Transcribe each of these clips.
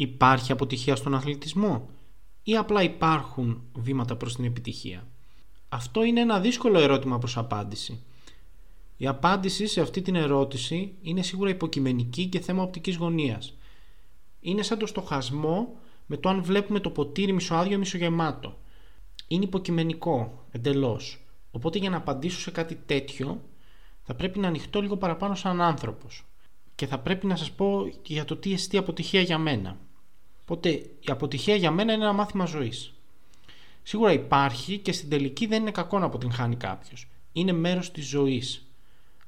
Υπάρχει αποτυχία στον αθλητισμό ή απλά υπάρχουν βήματα προς την επιτυχία; Αυτό είναι ένα δύσκολο ερώτημα προς απάντηση. Η απάντηση σε αυτή την ερώτηση είναι σίγουρα υποκειμενική και θέμα οπτικής γωνίας. Είναι σαν το στοχασμό με το αν βλέπουμε το ποτήρι μισοάδιο ή μισογεμάτο. Είναι υποκειμενικό εντελώς. Οπότε για να απαντήσω σε κάτι τέτοιο θα πρέπει να ανοιχτώ λίγο παραπάνω σαν άνθρωπος. Και θα πρέπει να σας πω για το τι εστί αποτυχία για μένα. Οπότε η αποτυχία για μένα είναι ένα μάθημα ζωής. Σίγουρα υπάρχει και στην τελική δεν είναι κακό να αποτυγχάνει κάποιος. Είναι μέρος της ζωής.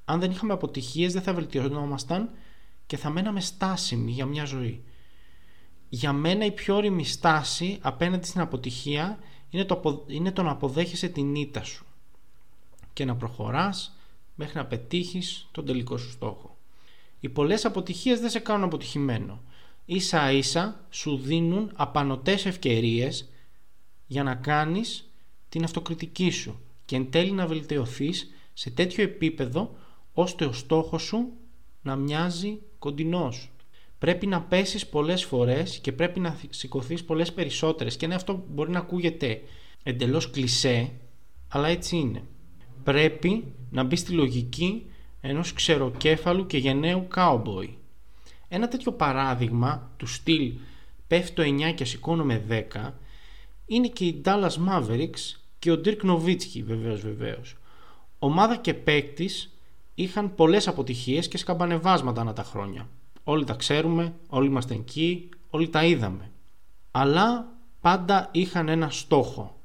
Αν δεν είχαμε αποτυχίες δεν θα βελτιωνόμασταν και θα μέναμε στάσιμοι για μια ζωή. Για μένα η πιο όρημη στάση απέναντι στην αποτυχία είναι το, είναι το να αποδέχεσαι την ήττα σου και να προχωράς μέχρι να πετύχεις τον τελικό σου στόχο. Οι πολλές αποτυχίες δεν σε κάνουν αποτυχημένο. Ίσα ίσα σου δίνουν απανοτές ευκαιρίες για να κάνεις την αυτοκριτική σου και εν τέλει να βελτιωθείς σε τέτοιο επίπεδο ώστε ο στόχος σου να μοιάζει κοντινός. Πρέπει να πέσεις πολλές φορές και πρέπει να σηκωθείς πολλές περισσότερες και ναι αυτό μπορεί να ακούγεται εντελώς κλισέ αλλά έτσι είναι. Πρέπει να μπεις στη λογική ενός ξεροκέφαλου και γενναίου cowboy. Ένα τέτοιο παράδειγμα του στυλ πέφτω 9 και σηκώνομαι 10 είναι και οι Dallas Mavericks και ο Dirk Nowitzki βεβαίως βεβαίως. Ομάδα και παίκτης είχαν πολλές αποτυχίες και σκαμπανεβάσματα ανά τα χρόνια. Όλοι τα ξέρουμε, όλοι είμαστε εκεί, όλοι τα είδαμε. Αλλά πάντα είχαν ένα στόχο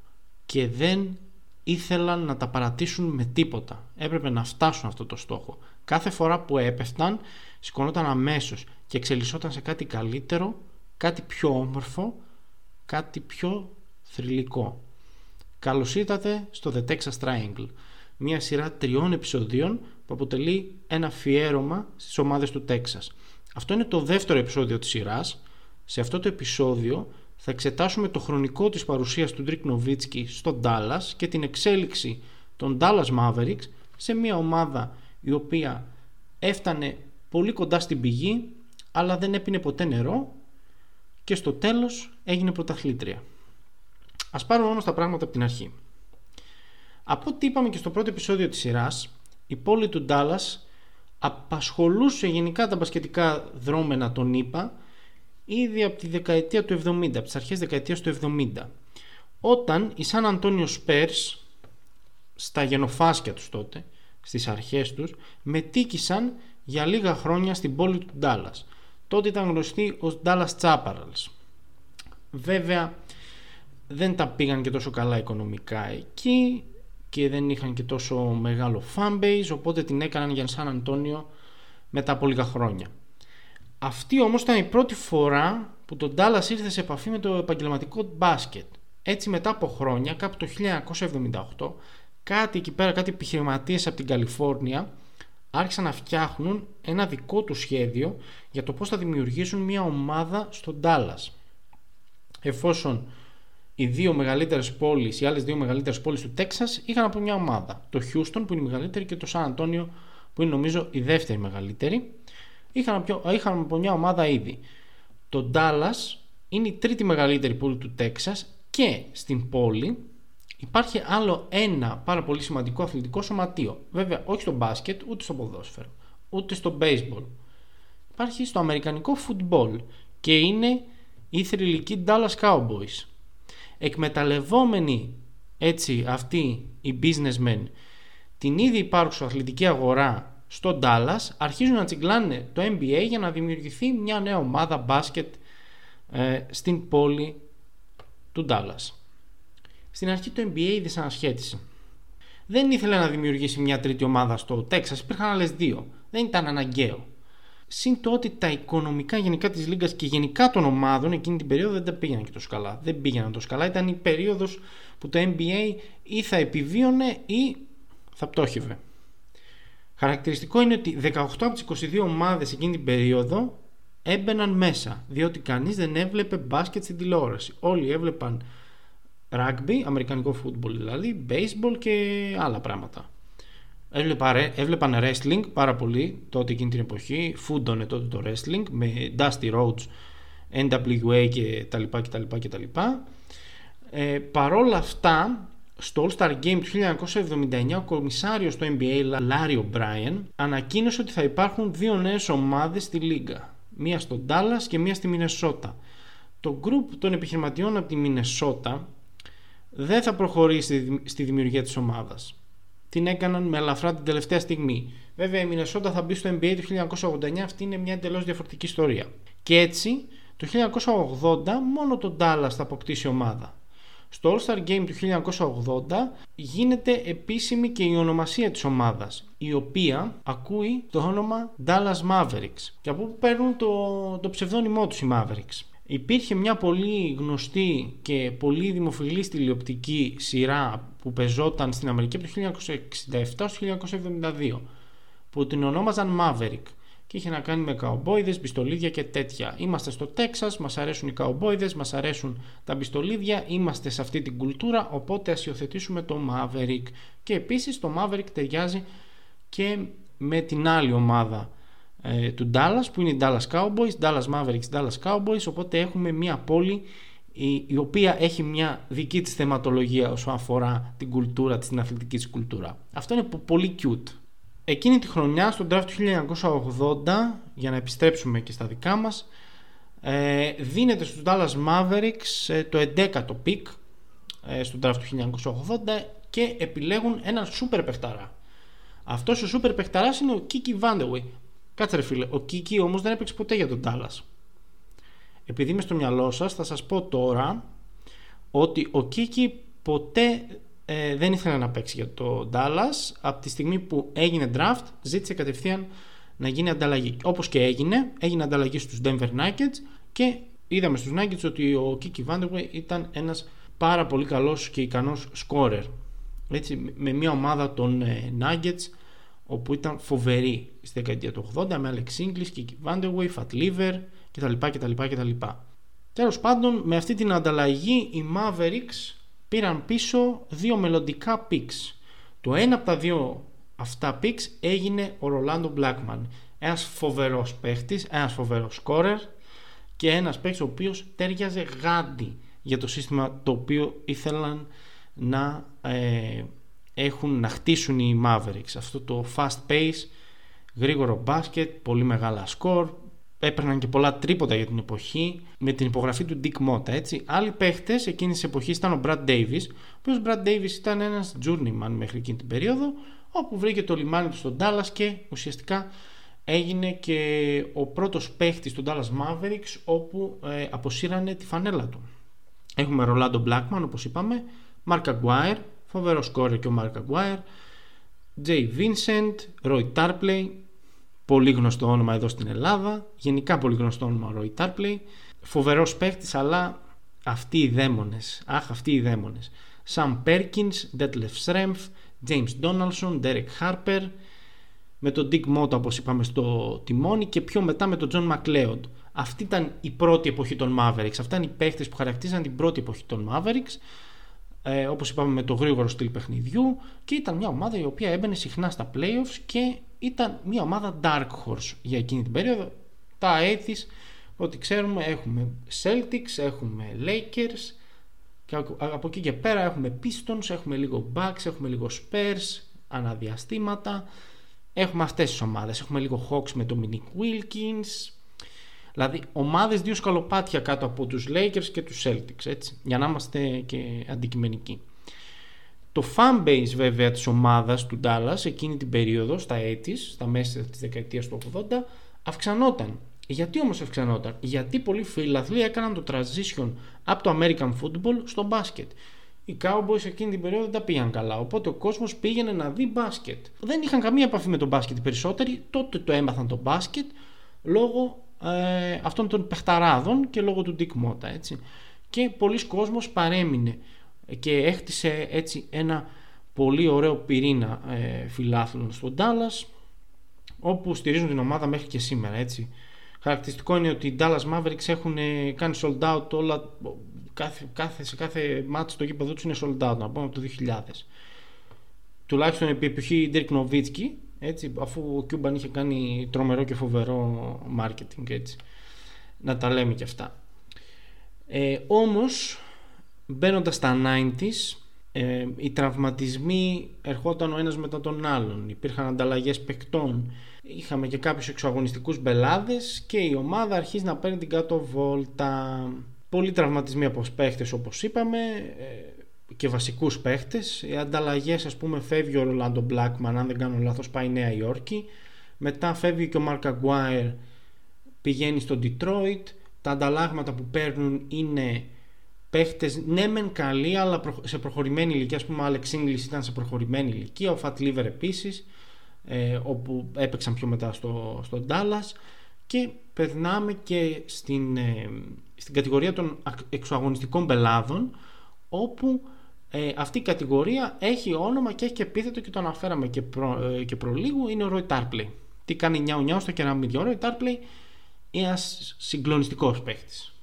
και δεν ήθελαν να τα παρατήσουν με τίποτα. Έπρεπε να φτάσουν αυτό το στόχο. Κάθε φορά που έπεφταν, σηκωνόταν αμέσως και εξελισσόταν σε κάτι καλύτερο, κάτι πιο όμορφο, κάτι πιο θρηλυκό. Καλώς ήρθατε στο The Texas Triangle, μια σειρά τριών επεισοδίων που αποτελεί ένα αφιέρωμα στις ομάδες του Τέξας. Αυτό είναι το δεύτερο επεισόδιο της σειράς. Σε αυτό το επεισόδιο θα εξετάσουμε το χρονικό της παρουσίας του Ντιρκ Νοβίτσκι στο Dallas και την εξέλιξη των Dallas Mavericks σε μια ομάδα η οποία έφτανε πολύ κοντά στην πηγή αλλά δεν έπινε ποτέ νερό και στο τέλος έγινε πρωταθλήτρια. Ας πάρουμε όμως τα πράγματα από την αρχή. Από ό,τι είπαμε και στο πρώτο επεισόδιο της σειράς, η πόλη του Ντάλλας απασχολούσε γενικά τα μπασκετικά δρόμενα των ΗΠΑ ήδη από τη δεκαετία του 70, από τις αρχές δεκαετίας του 70. Όταν οι Σαν Αντώνιος Σπέρς, στα γενοφάσκια τους τότε, στις αρχές τους, μετήκησαν για λίγα χρόνια στην πόλη του Ντάλλας. Τότε ήταν γνωστοί ως Dallas Chaparrals. Βέβαια, δεν τα πήγαν και τόσο καλά οικονομικά εκεί και δεν είχαν και τόσο μεγάλο fanbase οπότε την έκαναν για Σαν Αντώνιο μετά από λίγα χρόνια. Αυτή όμως ήταν η πρώτη φορά που το Dallas ήρθε σε επαφή με το επαγγελματικό μπάσκετ. Έτσι μετά από χρόνια, κάπου το 1978, κάτι εκεί πέρα, κάτι επιχειρηματίες από την Καλιφόρνια άρχισαν να φτιάχνουν ένα δικό τους σχέδιο για το πώς θα δημιουργήσουν μια ομάδα στο Dallas. Εφόσον οι δύο μεγαλύτερες πόλεις, οι άλλες δύο μεγαλύτερες πόλεις του Τέξας είχαν από μια ομάδα. Το Houston που είναι η μεγαλύτερη και το Σαν Αντώνιο που είναι νομίζω η δεύτερη μεγαλύτερη. Είχαν, είχαν από μια ομάδα ήδη. Το Dallas είναι η τρίτη μεγαλύτερη πόλη του Τέξας και στην πόλη υπάρχει άλλο ένα πάρα πολύ σημαντικό αθλητικό σωματείο. Βέβαια, όχι στο μπάσκετ, ούτε στο ποδόσφαιρο, ούτε στο baseball. Υπάρχει στο αμερικανικό football και είναι η θρηλυκή Dallas Cowboys εκμεταλλευόμενοι έτσι αυτοί οι businessmen την ήδη υπάρχουσα αθλητική αγορά στο Dallas αρχίζουν να τσιγκλάνε το NBA για να δημιουργηθεί μια νέα ομάδα μπάσκετ ε, στην πόλη του Dallas. Στην αρχή το NBA δυσανασχέτησε. Δεν ήθελε να δημιουργήσει μια τρίτη ομάδα στο Texas, υπήρχαν άλλες δύο. Δεν ήταν αναγκαίο. Συν το ότι τα οικονομικά γενικά της Λίγκας και γενικά των ομάδων εκείνη την περίοδο δεν τα πήγαιναν και τόσο καλά. Δεν πήγαιναν τόσο καλά. Ήταν η περίοδος που το NBA ή θα επιβίωνε ή θα πτώχευε. Χαρακτηριστικό είναι ότι 18 από τις 22 ομάδες εκείνη την περίοδο έμπαιναν μέσα, διότι κανείς δεν έβλεπε μπάσκετ στην τηλεόραση. Όλοι έβλεπαν rugby, αμερικανικό football δηλαδή, baseball και άλλα πράγματα. Έβλεπαν wrestling πάρα πολύ τότε εκείνη την εποχή. Φούντωνε τότε το wrestling με Dusty Rhodes NWA και τα λοιπά και τα λοιπά και τα λοιπά. Ε, παρόλα αυτά, στο All-Star Game του 1979 ο κομισάριος του NBA Larry O'Brien ανακοίνωσε ότι θα υπάρχουν δύο νέες ομάδες στη Λίγκα. Μία στο Dallas και μία στη Μινεσότα. Το group των επιχειρηματιών από τη Μινεσότα δεν θα προχωρήσει στη δημιουργία της ομάδας. Την έκαναν με ελαφρά την τελευταία στιγμή. Βέβαια η Μινεσότα θα μπει στο NBA το 1989, αυτή είναι μια εντελώς διαφορετική ιστορία. Και έτσι το 1980 μόνο το Dallas θα αποκτήσει ομάδα. Στο All-Star Game του 1980 γίνεται επίσημη και η ονομασία της ομάδας η οποία ακούει το όνομα Dallas Mavericks και από που παίρνουν το, το ψευδόνυμό τους οι Mavericks. Υπήρχε μια πολύ γνωστή και πολύ δημοφιλή τηλεοπτική σειρά που πεζόταν στην Αμερική από το 1967 στο 1972 που την ονόμαζαν Maverick και είχε να κάνει με καουμπόιδες, πιστολίδια και τέτοια. Είμαστε στο Τέξας, μας αρέσουν οι καουμπόιδες, μας αρέσουν τα πιστολίδια, είμαστε σε αυτή την κουλτούρα, οπότε ας υιοθετήσουμε το Maverick. Και επίσης το Maverick ταιριάζει και με την άλλη ομάδα ε, του Dallas που είναι οι Dallas Cowboys, Dallas Mavericks, Dallas Cowboys, οπότε έχουμε μια πόλη η, η οποία έχει μια δική της θεματολογία όσο αφορά την κουλτούρα της, την αθλητική της κουλτούρα. Αυτό είναι πολύ cute. Εκείνη τη χρονιά, στον draft του 1980, για να επιστρέψουμε και στα δικά μας, ε, δίνεται στους Dallas Mavericks ε, το 11ο pick ε, στον draft του 1980 και επιλέγουν έναν σούπερ παιχταρά. Αυτός ο σούπερ παιχταράς είναι ο Kiki Vandewey. Κάτσε ρε φίλε, ο Kiki όμως δεν έπαιξε ποτέ για τον Dallas. Επειδή είμαι στο μυαλό σας θα σας πω τώρα ότι ο Kiki ποτέ ε, δεν ήθελε να παίξει για το Dallas. Από τη στιγμή που έγινε draft, ζήτησε κατευθείαν να γίνει ανταλλαγή. Όπως και έγινε, έγινε ανταλλαγή στους Denver Nuggets και είδαμε στους Nuggets ότι ο Kiki Vanderway ήταν ένας πάρα πολύ καλός και ικανός scorer. Έτσι, με μια ομάδα των ε, Nuggets όπου ήταν φοβερή στη δεκαετία του 80 με Alex Inglis, Kiki Vanderway, Fat Liver κτλ. κτλ, κτλ. Τέλος πάντων με αυτή την ανταλλαγή οι Mavericks πήραν πίσω δύο μελλοντικά picks. Το ένα από τα δύο αυτά picks έγινε ο Ρολάντο Μπλάκμαν. Ένας φοβερός παίχτης, ένας φοβερός σκόρερ και ένας παίχτης ο οποίος τέριαζε γάντι για το σύστημα το οποίο ήθελαν να ε, έχουν να χτίσουν οι Mavericks. Αυτό το fast pace, γρήγορο μπάσκετ, πολύ μεγάλα σκορ, έπαιρναν και πολλά τρίποτα για την εποχή με την υπογραφή του Dick Mota. Έτσι. Άλλοι παίχτες εκείνης της εποχής ήταν ο Brad Davis, ο οποίος Brad Davis ήταν ένας journeyman μέχρι εκείνη την περίοδο, όπου βρήκε το λιμάνι του στον Dallas και ουσιαστικά έγινε και ο πρώτος παίχτης του Dallas Mavericks όπου ε, αποσύρανε τη φανέλα του. Έχουμε Rolando Blackman όπως είπαμε, Mark Aguirre, φοβερός σκόρε και ο Mark Aguirre, Jay Vincent, Roy Tarpley, πολύ γνωστό όνομα εδώ στην Ελλάδα, γενικά πολύ γνωστό όνομα ο Roy Tarpley, φοβερός παίχτης αλλά αυτοί οι δαίμονες, αχ αυτοί οι δαίμονες. Sam Perkins, Detlef Schrempf, James Donaldson, Derek Harper, με τον Dick Mota όπως είπαμε στο τιμόνι και πιο μετά με τον John McLeod. Αυτή ήταν η πρώτη εποχή των Mavericks. Αυτά είναι οι παίχτες που χαρακτήριζαν την πρώτη εποχή των Mavericks. Ε, όπως είπαμε με το γρήγορο στυλ παιχνιδιού και ήταν μια ομάδα η οποία έμπαινε συχνά στα playoffs και ήταν μια ομάδα dark horse για εκείνη την περίοδο. Τα έτη ότι ξέρουμε έχουμε Celtics, έχουμε Lakers και από εκεί και πέρα έχουμε Pistons, έχουμε λίγο Bucks, έχουμε λίγο Spurs, αναδιαστήματα. Έχουμε αυτές τις ομάδες. Έχουμε λίγο Hawks με τον Minic Wilkins. Δηλαδή ομάδες δύο σκαλοπάτια κάτω από τους Lakers και τους Celtics, έτσι, για να είμαστε και αντικειμενικοί. Το fanbase βέβαια της ομάδας του Dallas εκείνη την περίοδο, στα έτη, στα μέσα της δεκαετίας του 80, αυξανόταν. Γιατί όμως αυξανόταν, γιατί πολλοί φίλαθλοι έκαναν το transition από το American football στο μπάσκετ. Οι Cowboys εκείνη την περίοδο δεν τα πήγαν καλά, οπότε ο κόσμος πήγαινε να δει μπάσκετ. Δεν είχαν καμία επαφή με το μπάσκετ οι περισσότεροι, τότε το έμαθαν το μπάσκετ λόγω ε, αυτών των παιχταράδων και λόγω του Dick Mota, έτσι. Και πολλοί κόσμος παρέμεινε και έχτισε έτσι ένα πολύ ωραίο πυρήνα ε, φιλάθλων στον Dallas όπου στηρίζουν την ομάδα μέχρι και σήμερα έτσι. Χαρακτηριστικό είναι ότι οι Dallas Mavericks έχουν ε, κάνει sold out όλα, κάθε, κάθε, σε κάθε μάτι στο γήπεδο τους είναι sold out, να πούμε από το 2000. Τουλάχιστον επί εποχή Dirk Nowitzki, έτσι, αφού ο Cuban είχε κάνει τρομερό και φοβερό marketing έτσι. να τα λέμε και αυτά. Ε, όμως μπαίνοντας στα 90s ε, οι τραυματισμοί ερχόταν ο ένας μετά τον άλλον. Υπήρχαν ανταλλαγές παικτών είχαμε και κάποιους εξωαγωνιστικούς μπελάδες και η ομάδα αρχίζει να παίρνει την κάτω βόλτα. Πολλοί τραυματισμοί από παίχτες όπως είπαμε ε, και βασικούς παίχτες. Οι ανταλλαγές ας πούμε φεύγει ο Ρολάντο Μπλάκμαν αν δεν κάνω λάθος πάει Νέα Υόρκη. Μετά φεύγει και ο Μάρκ Αγκουάερ πηγαίνει στο Detroit τα ανταλλάγματα που παίρνουν είναι παίχτες ναι μεν καλοί αλλά σε προχωρημένη ηλικία ας πούμε ο Alex Inglis ήταν σε προχωρημένη ηλικία ο Φατ Λίβερ επίσης ε, όπου έπαιξαν πιο μετά στο, στο Dallas. Και περνάμε και στην, ε, στην κατηγορία των εξωαγωνιστικών πελάδων όπου ε, αυτή η κατηγορία έχει όνομα και έχει και επίθετο και το αναφέραμε και, προ, ε, και προλίγου είναι ο Roy Tarpley. Τι κάνει νιάου νιάου στο κεραμίδι. Ο Roy Tarpley είναι ένας συγκλονιστικός παίχτης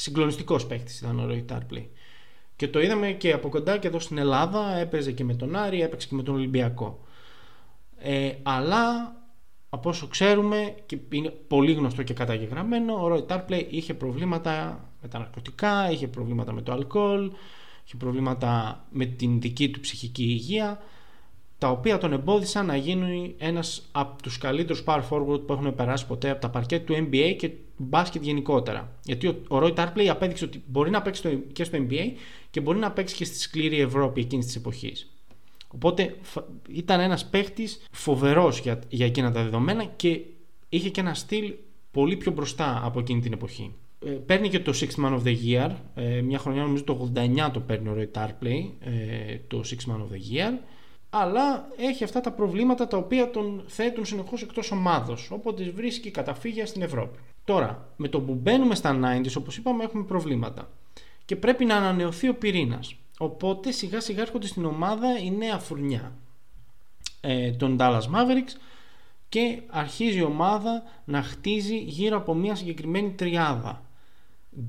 συγκλονιστικός παίχτης ήταν ο Roy Tarpley και το είδαμε και από κοντά και εδώ στην Ελλάδα έπαιζε και με τον Άρη έπαιξε και με τον Ολυμπιακό. Ε, αλλά από όσο ξέρουμε και είναι πολύ γνωστό και καταγεγραμμένο ο Ρόι Τάρπλε είχε προβλήματα με τα ναρκωτικά, είχε προβλήματα με το αλκοόλ είχε προβλήματα με την δική του ψυχική υγεία τα οποία τον εμπόδισαν να γίνει ένας από τους καλύτερους power forward που έχουν περάσει ποτέ από τα παρκέτ του NBA και του μπάσκετ γενικότερα. Γιατί ο Ρόι Τάρπλεϊ απέδειξε ότι μπορεί να παίξει και στο NBA και μπορεί να παίξει και στη σκληρή Ευρώπη εκείνης της εποχής. Οπότε ήταν ένας παίχτης φοβερός για, για εκείνα τα δεδομένα και είχε και ένα στυλ πολύ πιο μπροστά από εκείνη την εποχή. Ε, παίρνει και το Six Man of the Year, ε, μια χρονιά νομίζω το 89 το παίρνει ο Roy Tarpley, ε, το Six Man of the Year, αλλά έχει αυτά τα προβλήματα τα οποία τον θέτουν συνεχώς εκτός ομάδος, οπότε βρίσκει καταφύγια στην Ευρώπη. Τώρα, με το που μπαίνουμε στα 90s, όπως είπαμε, έχουμε προβλήματα και πρέπει να ανανεωθεί ο πυρήνας. Οπότε σιγά σιγά έρχονται στην ομάδα η νέα φουρνιά ε, των Dallas Mavericks και αρχίζει η ομάδα να χτίζει γύρω από μια συγκεκριμένη τριάδα.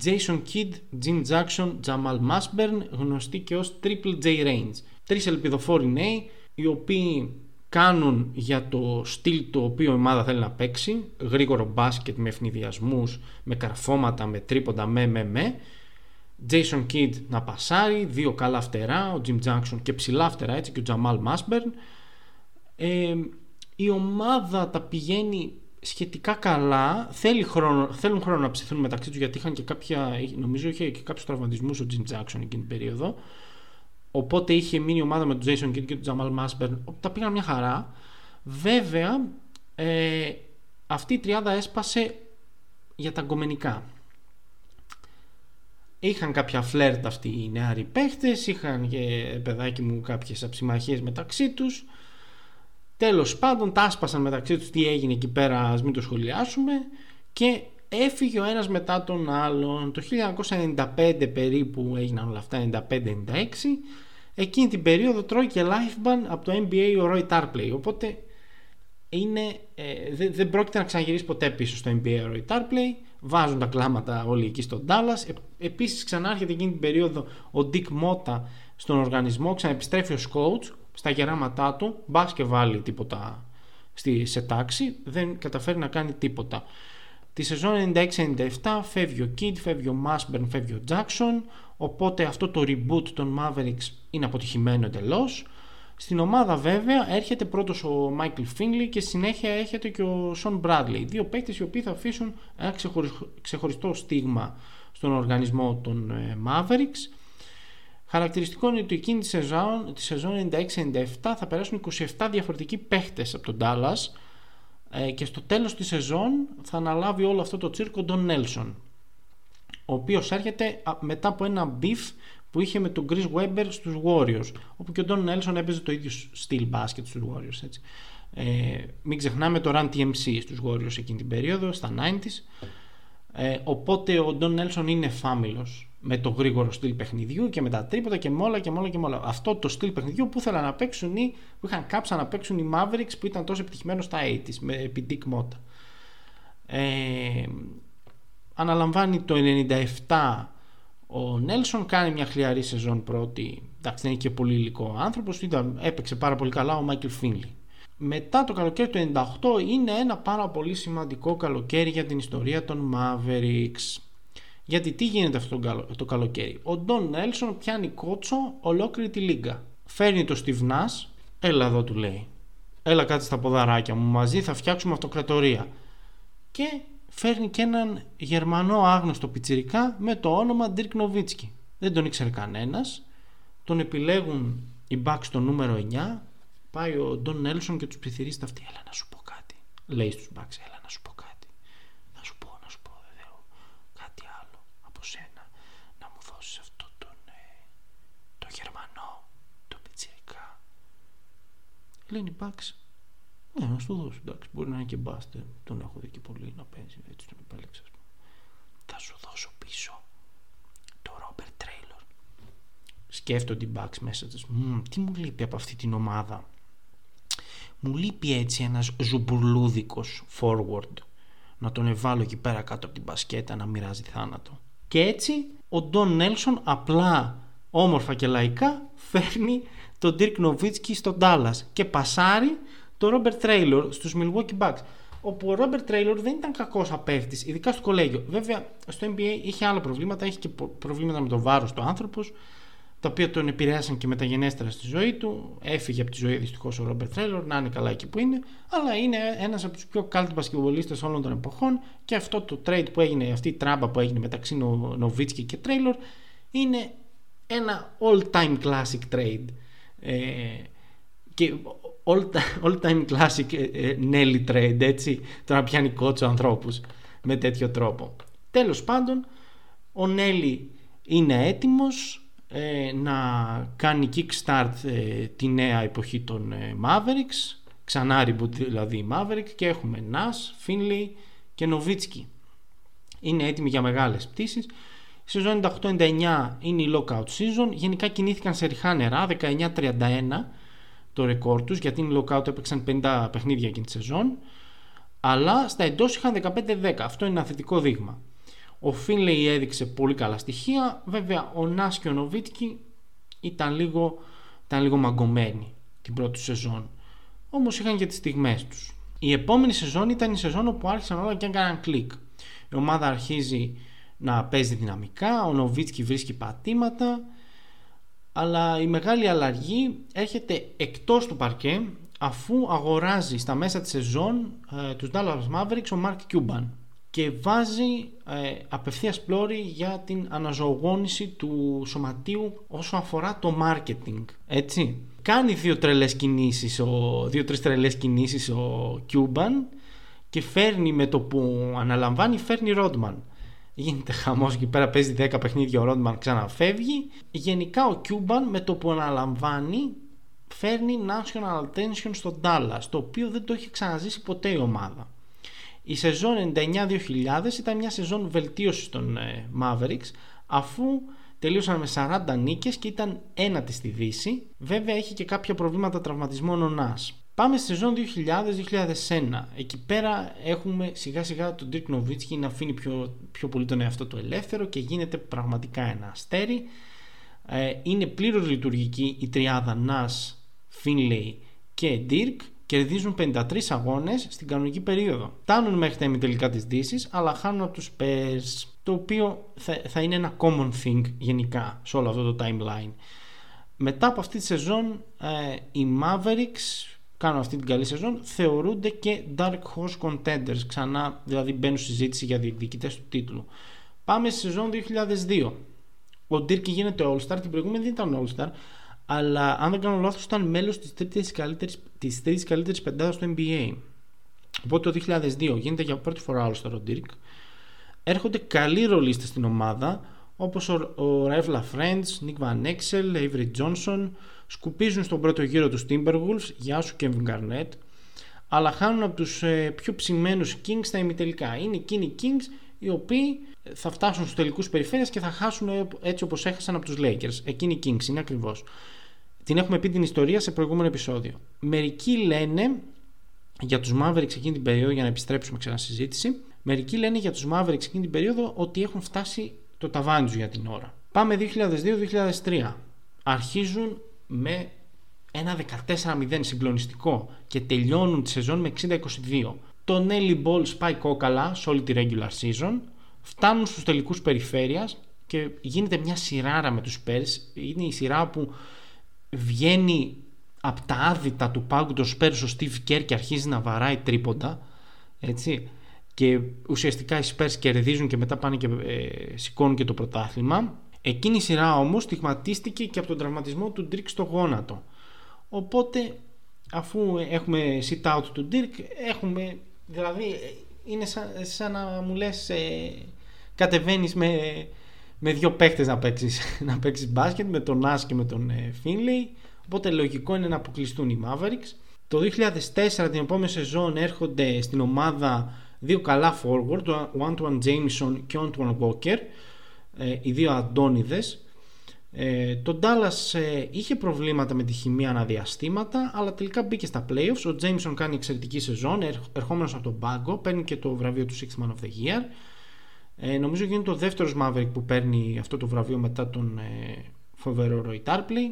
Jason Kidd, Jim Jackson, Jamal Masburn, γνωστοί και ως Triple J Range. Τρεις ελπιδοφόροι νέοι, οι οποίοι κάνουν για το στυλ το οποίο η ομάδα θέλει να παίξει, γρήγορο μπάσκετ με ευνηδιασμούς, με καρφώματα, με τρίποντα, με με με Jason Kidd να πασάρει, δύο καλά φτερά, ο Jim Jackson και ψηλά φτερά έτσι και ο Jamal Masburn. Ε, η ομάδα τα πηγαίνει σχετικά καλά, Θέλει χρόνο, θέλουν χρόνο να ψηθούν μεταξύ τους γιατί είχαν και κάποια, νομίζω είχε και κάποιους τραυματισμούς ο Jim Jackson εκείνη την περίοδο. Οπότε είχε μείνει η ομάδα με τον Jason Kidd και τον Jamal Masburn, τα πήγαν μια χαρά. Βέβαια, ε, αυτή η τριάδα έσπασε για τα γκομενικά είχαν κάποια φλερτ αυτοί οι νεαροί παίχτες, είχαν και παιδάκι μου κάποιες αψημαχίες μεταξύ τους. Τέλος πάντων τα άσπασαν μεταξύ τους τι έγινε εκεί πέρα, ας μην το σχολιάσουμε και έφυγε ο ένας μετά τον άλλον. Το 1995 περίπου έγιναν όλα αυτά, 95-96. Εκείνη την περίοδο τρώει και life ban από το NBA ο Roy Tarpley. Οπότε είναι, ε, δεν, δεν πρόκειται να ξαναγυρίσει ποτέ πίσω στο NBA ο Roy Tarpley βάζουν τα κλάματα όλοι εκεί στον Dallas. Ε, επίσης ξανάρχεται εκείνη την περίοδο ο Dick Mota στον οργανισμό, ξαναεπιστρέφει ως coach στα γεράματά του, μπας και βάλει τίποτα στη, σε τάξη, δεν καταφέρει να κάνει τίποτα. Τη σεζόν 96-97 φεύγει ο Kid, φεύγει ο Masburn, φεύγει ο Jackson, οπότε αυτό το reboot των Mavericks είναι αποτυχημένο εντελώς. Στην ομάδα βέβαια έρχεται πρώτος ο Μάικλ Φίνγκλι και συνέχεια έρχεται και ο Σον Μπράντλι. Δύο παίκτες οι οποίοι θα αφήσουν ένα ξεχωριστό στίγμα στον οργανισμό των ε, Mavericks. Χαρακτηριστικό είναι ότι εκείνη τη σεζόν, τη σεζόν 96-97 θα περάσουν 27 διαφορετικοί παίχτες από τον Dallas ε, και στο τέλος της σεζόν θα αναλάβει όλο αυτό το τσίρκο τον Νέλσον ο οποίος έρχεται μετά από ένα beef που είχε με τον Chris Webber στους Warriors όπου και ο Don Nelson έπαιζε το ίδιο στυλ μπάσκετ στους Warriors έτσι. Ε, μην ξεχνάμε το Run TMC στους Warriors εκείνη την περίοδο στα 90s ε, οπότε ο Don Nelson είναι φάμιλος με το γρήγορο στυλ παιχνιδιού και με τα τρίποτα και μόλα και μόλα και μόλα. Αυτό το στυλ παιχνιδιού που ήθελαν να παίξουν ή που είχαν κάψα να παίξουν οι Mavericks που ήταν τόσο επιτυχημένοι στα 80s με επί Dick Mota. Ε, αναλαμβάνει το 97 ο Νέλσον κάνει μια χλιαρή σεζόν πρώτη. Εντάξει, δεν είναι και πολύ υλικό άνθρωπος. Έπαιξε πάρα πολύ καλά ο Μάικλ Φίνλι. μετά το καλοκαίρι του 98 είναι ένα πάρα πολύ σημαντικό καλοκαίρι για την ιστορία των Mavericks. Γιατί τι γίνεται αυτό το καλοκαίρι; Ο Ντόν Νέλσον πιάνει κότσο ολόκληρη τη λίγα. Φέρνει το Steve Nash, έλα εδώ του λέει. Έλα κάτσε στα ποδαράκια μου, μαζί θα φτιάξουμε αυτοκρατορία. Και φέρνει και έναν Γερμανό άγνωστο πιτσιρικά με το όνομα Dirk Nowitzki. Δεν τον ήξερε κανένας. Τον επιλέγουν οι Bucks στο νούμερο 9. Πάει ο Ντόν Νέλσον και τους πληθυρίζει τα αυτή. Έλα να σου πω κάτι. Λέει στους Bucks, έλα να σου πω κάτι. Να σου πω, να σου πω βέβαια κάτι άλλο από σένα. Να μου δώσει αυτό τον, ε, το Γερμανό, το πιτσιρικά. Λένε οι Bucks, ναι, να σου δώσω. Εντάξει, μπορεί να είναι και μπάστε. Τον έχω δει και πολύ να παίζει. Έτσι τον επέλεξα. Θα σου δώσω πίσω το Ρόμπερ Τρέιλορ. Σκέφτονται οι Bucks μέσα του. Τι μου λείπει από αυτή την ομάδα; Μου λείπει έτσι ένας ζουμπουρλούδικος forward να τον εβάλω εκεί πέρα κάτω από την μπασκέτα να μοιράζει θάνατο. Και έτσι ο Ντόν Νέλσον απλά όμορφα και λαϊκά φέρνει τον Dirk Nowitzki στον Dallas και πασάρει το Robert Traylor στους Milwaukee Bucks. Όπου ο Robert Traylor δεν ήταν κακός απέφτης, ειδικά στο κολέγιο. Βέβαια, στο NBA είχε άλλα προβλήματα, είχε και προβλήματα με το βάρος του άνθρωπος, τα οποία τον επηρέασαν και μεταγενέστερα στη ζωή του. Έφυγε από τη ζωή δυστυχώς ο Ρόμπερτ Τρέιλορ, να είναι καλά εκεί που είναι. Αλλά είναι ένας από τους πιο κάλτ μπασκευολίστε όλων των εποχών. Και αυτό το trade που έγινε, αυτή η τράμπα που έγινε μεταξύ Νοβίτσκι και Τρέιλορ, είναι ένα all time classic trade. Ε, και all, all time classic ε, ε, Nelly trade, έτσι, το να πιάνει κότσο ανθρώπους με τέτοιο τρόπο. Τέλος πάντων, ο Νέλη είναι έτοιμος ε, να κάνει kickstart ε, τη νέα εποχή των ε, Mavericks, ξανά reboot δηλαδή Mavericks και έχουμε Nas, Finley και Nowitzki. Είναι έτοιμοι για μεγάλες πτήσεις. Η σεζόν 98-99 είναι η lockout season. Γενικά κινήθηκαν σε ριχά νερά, 19-31 το ρεκόρ τους γιατί οι lockout έπαιξαν 50 παιχνίδια εκείνη τη σεζόν. Αλλά στα εντός είχαν 15-10 αυτό είναι ένα θετικό δείγμα. Ο Φίνλεϊ έδειξε πολύ καλά στοιχεία. Βέβαια ο Νάς και ο Νοβίτκι ήταν λίγο, ήταν λίγο μαγκωμένοι την πρώτη σεζόν. Όμως είχαν και τις στιγμές τους. Η επόμενη σεζόν ήταν η σεζόν όπου άρχισαν όλα και έκαναν κλικ. Η ομάδα αρχίζει να παίζει δυναμικά ο Νοβίτσκι βρίσκει πατήματα αλλά η μεγάλη αλλαγή έρχεται εκτός του παρκέ αφού αγοράζει στα μέσα της σεζόν ε, τους Dallas Mavericks ο Mark Cuban και βάζει ε, απευθείας πλώρη για την αναζωογόνηση του σωματείου όσο αφορά το marketing έτσι. Κάνει δύο τρελές κινήσεις ο, δύο τρεις τρελές κινήσεις ο Cuban και φέρνει με το που αναλαμβάνει φέρνει Rodman γίνεται χαμός εκεί πέρα παίζει 10 παιχνίδια ο Ρόντμαν ξαναφεύγει. Γενικά ο Κιούμπαν με το που αναλαμβάνει φέρνει national attention στον Dallas το οποίο δεν το έχει ξαναζήσει ποτέ η ομάδα. Η σεζόν 99-2000 ήταν μια σεζόν βελτίωσης των ε, Mavericks αφού τελείωσαν με 40 νίκες και ήταν ένατη στη Δύση. Βέβαια έχει και κάποια προβλήματα τραυματισμών ο Νας Πάμε στη σεζόν 2000-2001. Εκεί πέρα έχουμε σιγά σιγά τον Dirk Nowitzki να αφήνει πιο, πιο πολύ τον εαυτό του ελεύθερο και γίνεται πραγματικά ένα αστέρι. Ε, είναι πλήρως λειτουργική η τριάδα Nas, Finlay και Dirk. Κερδίζουν 53 αγώνες στην κανονική περίοδο. Φτάνουν μέχρι τα ημιτελικά της Δύσης αλλά χάνουν από τους Spurs το οποίο θα, θα είναι ένα common thing γενικά σε όλο αυτό το timeline. Μετά από αυτή τη σεζόν ε, οι Mavericks κάνουν αυτή την καλή σεζόν θεωρούνται και Dark Horse Contenders. Ξανά δηλαδή μπαίνουν στη συζήτηση για διεκδικητές του τίτλου. Πάμε στη σεζόν 2002 ο Dirk γίνεται All-Star την προηγούμενη δεν ήταν All-Star αλλά αν δεν κάνω λάθος ήταν μέλος της τρίτης καλύτερης, της τρίτης καλύτερης πεντάδας του NBA οπότε το 2002 γίνεται για πρώτη φορά All-Star ο Dirk. Έρχονται καλοί ρολίστες στην ομάδα όπως ο, ο Revla Friends, Nick Van Exel, Avery Johnson σκουπίζουν στον πρώτο γύρο τους Timberwolves, γεια σου Kevin Garnett, αλλά χάνουν από τους ε, πιο ψημένους Kings στα ημιτελικά. Είναι εκείνοι οι Kings οι οποίοι ε, θα φτάσουν στους τελικούς περιφέρειες και θα χάσουν ε, έτσι όπως έχασαν από τους Lakers. Εκείνοι οι Kings είναι ακριβώς. Την έχουμε πει την ιστορία σε προηγούμενο επεισόδιο. Μερικοί λένε για τους Mavericks εκείνη την περίοδο, για να επιστρέψουμε ξανά συζήτηση, μερικοί λένε για τους Mavericks εκείνη την περίοδο ότι έχουν φτάσει το ταβάνι τους για την ώρα. Πάμε 2002-2003. Αρχίζουν με ένα 14-0 συγκλονιστικό και τελειώνουν τη σεζόν με 60-22. Το Nelly Ball σπάει κόκαλα σε όλη τη regular season, φτάνουν στους τελικούς περιφέρειας και γίνεται μια σειράρα με τους Spurs. Είναι η σειρά που βγαίνει από τα άδυτα του πάγκου των Spurs ο Steve Kerr και αρχίζει να βαράει τρίποντα. Έτσι. Και ουσιαστικά οι Spurs κερδίζουν και μετά πάνε και ε, σηκώνουν και το πρωτάθλημα. Εκείνη η σειρά όμως στιγματίστηκε και από τον τραυματισμό του Ντρικ στο γόνατο. Οπότε αφού έχουμε sit out του Dirk έχουμε δηλαδή είναι σαν, να μου λες ε, κατεβαίνεις με, με δύο παίχτες να παίξεις, να παίξεις μπάσκετ με τον Nas και με τον ε, Finlay οπότε λογικό είναι να αποκλειστούν οι Mavericks. Το 2004 την επόμενη σεζόν έρχονται στην ομάδα δύο καλά forward ο Antoine Jameson και ο Antoine Walker ε, οι δύο αντώνιδες ε, το Dallas ε, είχε προβλήματα με τη χημεία αναδιαστήματα, αλλά τελικά μπήκε στα playoffs. Ο Jameson κάνει εξαιρετική σεζόν, ερχόμενος από τον πάγκο, παίρνει και το βραβείο του Six Man of the Year. Ε, νομίζω γίνεται το δεύτερος Maverick που παίρνει αυτό το βραβείο μετά τον ε, φοβερό Roy Tarpley.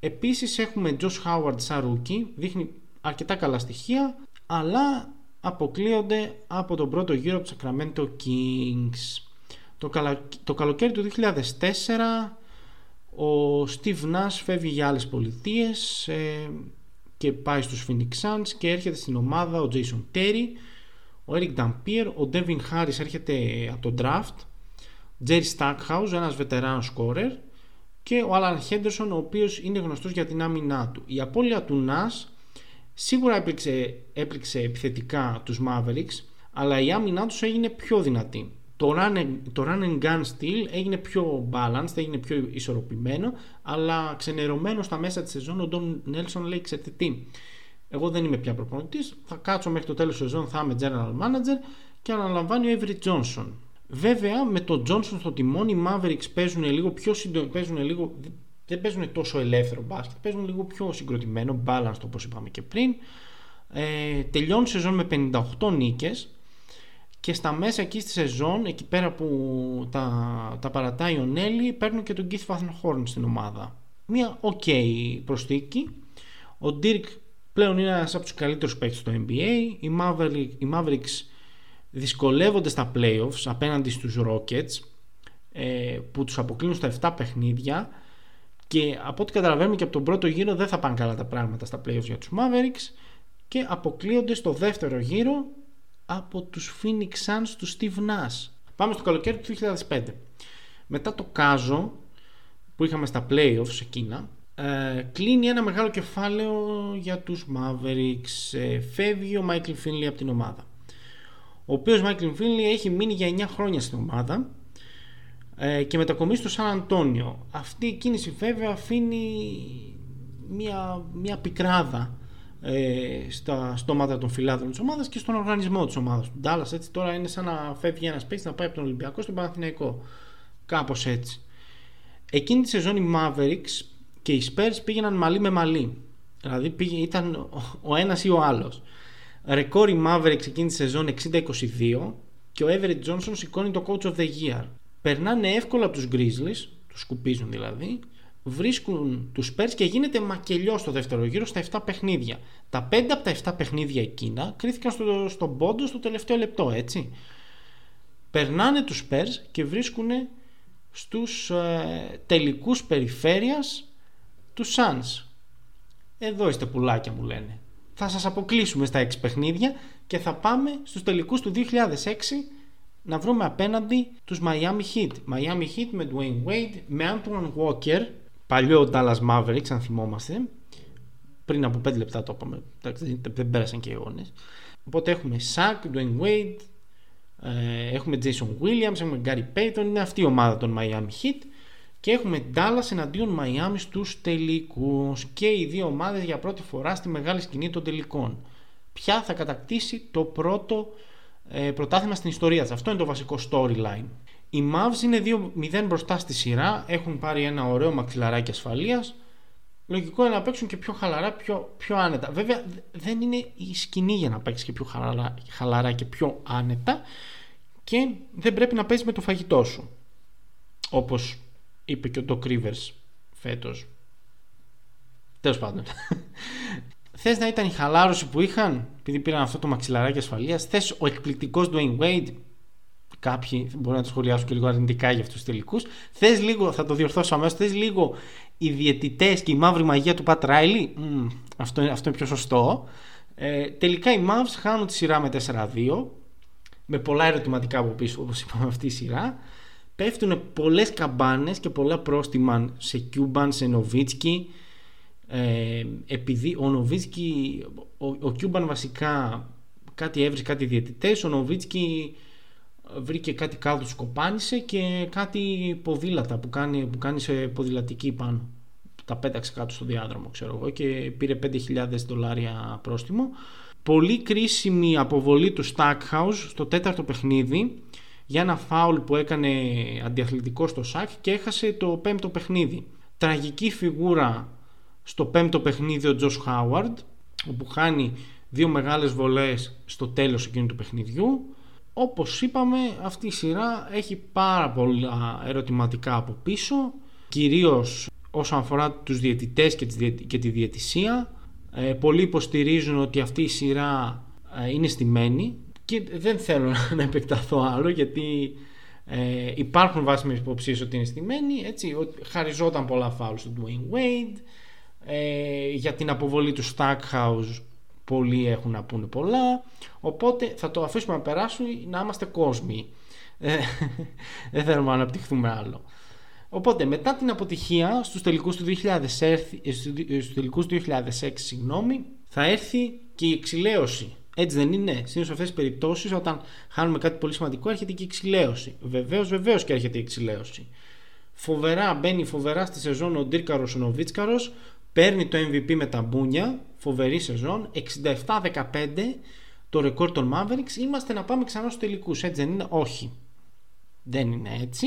Επίσης έχουμε Josh Howard σαν rookie, δείχνει αρκετά καλά στοιχεία, αλλά αποκλείονται από τον πρώτο γύρο από Sacramento Kings. Το, καλα... το καλοκαίρι του 2004 ο Steve Nash φεύγει για άλλες πολιτείες ε, και πάει στους Phoenix Suns και έρχεται στην ομάδα ο Jason Terry, ο Eric Dampier, ο Devin Harris έρχεται από το draft, Jerry Stackhouse, ένας βετεράνος scorer και ο Alan Henderson ο οποίος είναι γνωστός για την άμυνά του. Η απώλεια του Nash σίγουρα έπληξε, έπληξε επιθετικά τους Mavericks αλλά η άμυνά τους έγινε πιο δυνατή το run, το run and gun style έγινε πιο balanced, έγινε πιο ισορροπημένο, αλλά ξενερωμένο στα μέσα της σεζόν ο Don Nelson λέει ξέρετε τι, εγώ δεν είμαι πια προπονητής, θα κάτσω μέχρι το τέλος της σεζόν, θα είμαι general manager και αναλαμβάνει ο Avery Johnson. Βέβαια με τον Johnson στο τιμόνι οι Mavericks παίζουν λίγο πιο συντο... παίζουν λίγο... δεν παίζουν τόσο ελεύθερο μπάσκετ, παίζουν λίγο πιο συγκροτημένο, balanced όπως είπαμε και πριν. Ε, τελειώνει σεζόν με 58 νίκες, και στα μέσα εκεί στη σεζόν, εκεί πέρα που τα, τα παρατάει ο Νέλη, παίρνουν και τον Keith Van στην ομάδα. Μια ok προσθήκη. Ο Dirk πλέον είναι ένας από τους καλύτερους παίκτες στο NBA. Οι Mavericks, οι Mavericks δυσκολεύονται στα playoffs απέναντι στους Rockets ε, που τους αποκλίνουν στα 7 παιχνίδια και από ό,τι καταλαβαίνουμε και από τον πρώτο γύρο δεν θα πάνε καλά τα πράγματα στα playoffs για τους Mavericks και αποκλείονται στο δεύτερο γύρο από τους Phoenix Suns του Steve Nash. Πάμε στο καλοκαίρι του 2005. Μετά το Κάζο που είχαμε στα playoffs εκείνα ε, κλείνει ένα μεγάλο κεφάλαιο για τους Mavericks. Ε, φεύγει ο Michael Finley από την ομάδα. Ο οποίος Michael Finley έχει μείνει για 9 χρόνια στην ομάδα ε, και μετακομίσει στο Σαν Αντώνιο. Αυτή η κίνηση βέβαια αφήνει μια, μια πικράδα ε, στα στόματα των φυλάδων της ομάδας και στον οργανισμό της ομάδας του Dallas. Έτσι τώρα είναι σαν να φεύγει ένας παίκτης να πάει από τον Ολυμπιακό στον Παναθηναϊκό. Κάπως έτσι. Εκείνη τη σεζόν οι Mavericks και οι Spurs πήγαιναν μαλλί με μαλλί. Δηλαδή πήγε, ήταν ο ένας ή ο άλλος. Ρεκόρ οι Mavericks εκείνη τη σεζόν 60-22 και ο Everett Johnson σηκώνει το Coach of the Year. Περνάνε εύκολα από τους Grizzlies, τους σκουπίζουν δηλαδή, βρίσκουν τους Spurs και γίνεται μακελιός στο δεύτερο γύρο στα 7 παιχνίδια. Τα 5 από τα 7 παιχνίδια εκείνα κρίθηκαν στο, στον πόντο στο τελευταίο λεπτό, έτσι. Περνάνε τους Spurs και βρίσκουν στους ε, τελικούς περιφέρειας τους Suns. Εδώ είστε πουλάκια μου λένε. Θα σας αποκλείσουμε στα 6 παιχνίδια και θα πάμε στους τελικούς του 2006 να βρούμε απέναντι τους Miami Heat. Miami Heat με Dwayne Wade, με Antoine Walker παλιό Dallas Mavericks, αν θυμόμαστε. Πριν από 5 λεπτά το είπαμε. Δεν πέρασαν και αιώνε. Οπότε έχουμε Shaq, Dwayne Wade, ε, έχουμε Jason Williams, έχουμε Gary Payton. Είναι αυτή η ομάδα των Miami Heat. Και έχουμε Dallas εναντίον Miami στους τελικούς. Και οι δύο ομάδες για πρώτη φορά στη μεγάλη σκηνή των τελικών. Ποια θα κατακτήσει το πρώτο ε, πρωτάθλημα στην ιστορία της. Αυτό είναι το βασικό storyline. Οι Mavs είναι 2-0 μπροστά στη σειρά, έχουν πάρει ένα ωραίο μαξιλαράκι ασφαλείας. Λογικό είναι να παίξουν και πιο χαλαρά, πιο, πιο άνετα. Βέβαια δεν είναι η σκηνή για να παίξεις και πιο χαλαρά, χαλαρά και πιο άνετα και δεν πρέπει να παίζεις με το φαγητό σου. Όπως είπε και ο Doc Rivers φέτος. Τέλος πάντων. Θες να ήταν η χαλάρωση που είχαν, επειδή πήραν αυτό το μαξιλαράκι ασφαλείας. Θες ο εκπληκτικός Dwayne Wade. Κάποιοι μπορεί να το σχολιάσουν και λίγο αρνητικά για αυτούς τους τελικούς. Θες λίγο, θα το διορθώσω αμέσως, θες λίγο οι διαιτητές και η μαύρη μαγεία του Πατ Ράιλι; αυτό, αυτό είναι πιο σωστό. Ε, τελικά οι Mavs χάνουν τη σειρά με 4-2 με πολλά ερωτηματικά από πίσω όπως είπαμε αυτή η σειρά πέφτουν πολλές καμπάνες και πολλά πρόστιμα σε Κιούμπαν, σε Νοβίτσκι ε, επειδή ο Νοβίτσκι ο, ο Κιούμπαν βασικά κάτι έβρισε κάτι διαιτητές ο Νοβίτσκι βρήκε κάτι κάτω σκοπάνισε και κάτι ποδήλατα που κάνει, που κάνει σε ποδηλατική πάνω. Τα πέταξε κάτω στο διάδρομο ξέρω εγώ και πήρε 5.000 δολάρια πρόστιμο. Πολύ κρίσιμη αποβολή του Stackhouse στο τέταρτο παιχνίδι για ένα φάουλ που έκανε αντιαθλητικός στο ΣΑΚ και έχασε το πέμπτο παιχνίδι. Τραγική φιγούρα στο πέμπτο παιχνίδι ο Τζος Χάουαρντ όπου χάνει δύο μεγάλες βολές στο τέλος εκείνου του παιχνιδιού όπως είπαμε αυτή η σειρά έχει πάρα πολλά ερωτηματικά από πίσω κυρίως όσον αφορά τους διαιτητές και τη διαιτησία. Ε, πολλοί υποστηρίζουν ότι αυτή η σειρά ε, είναι στημένη και δεν θέλω να επεκταθώ άλλο γιατί ε, υπάρχουν βάσιμες υποψίες ότι είναι στημένη έτσι, ότι χαριζόταν πολλά φάουλ στον Dwayne Wade ε, για την αποβολή του Stackhouse πολλοί έχουν να πούνε πολλά οπότε θα το αφήσουμε να περάσουν να είμαστε κόσμοι ε, δεν θέλουμε να αναπτυχθούμε άλλο Οπότε μετά την αποτυχία στους τελικούς του 2006, στους τελικούς του 2006 συγγνώμη, θα έρθει και η εξηλαίωση. Έτσι δεν είναι; Συνήθως σε αυτές τις περιπτώσεις, όταν χάνουμε κάτι πολύ σημαντικό, έρχεται και η εξηλαίωση. Βεβαίως, βεβαίως και έρχεται η εξηλαίωση. Φοβερά, μπαίνει φοβερά στη σεζόν ο Ντύρκαρος ο Νοβίτσκαρος, παίρνει το MVP με τα μπούνια, φοβερή σεζόν, 67-15 το ρεκόρ των Mavericks. Είμαστε να πάμε ξανά στους τελικούς. Έτσι δεν είναι, όχι. Δεν είναι έτσι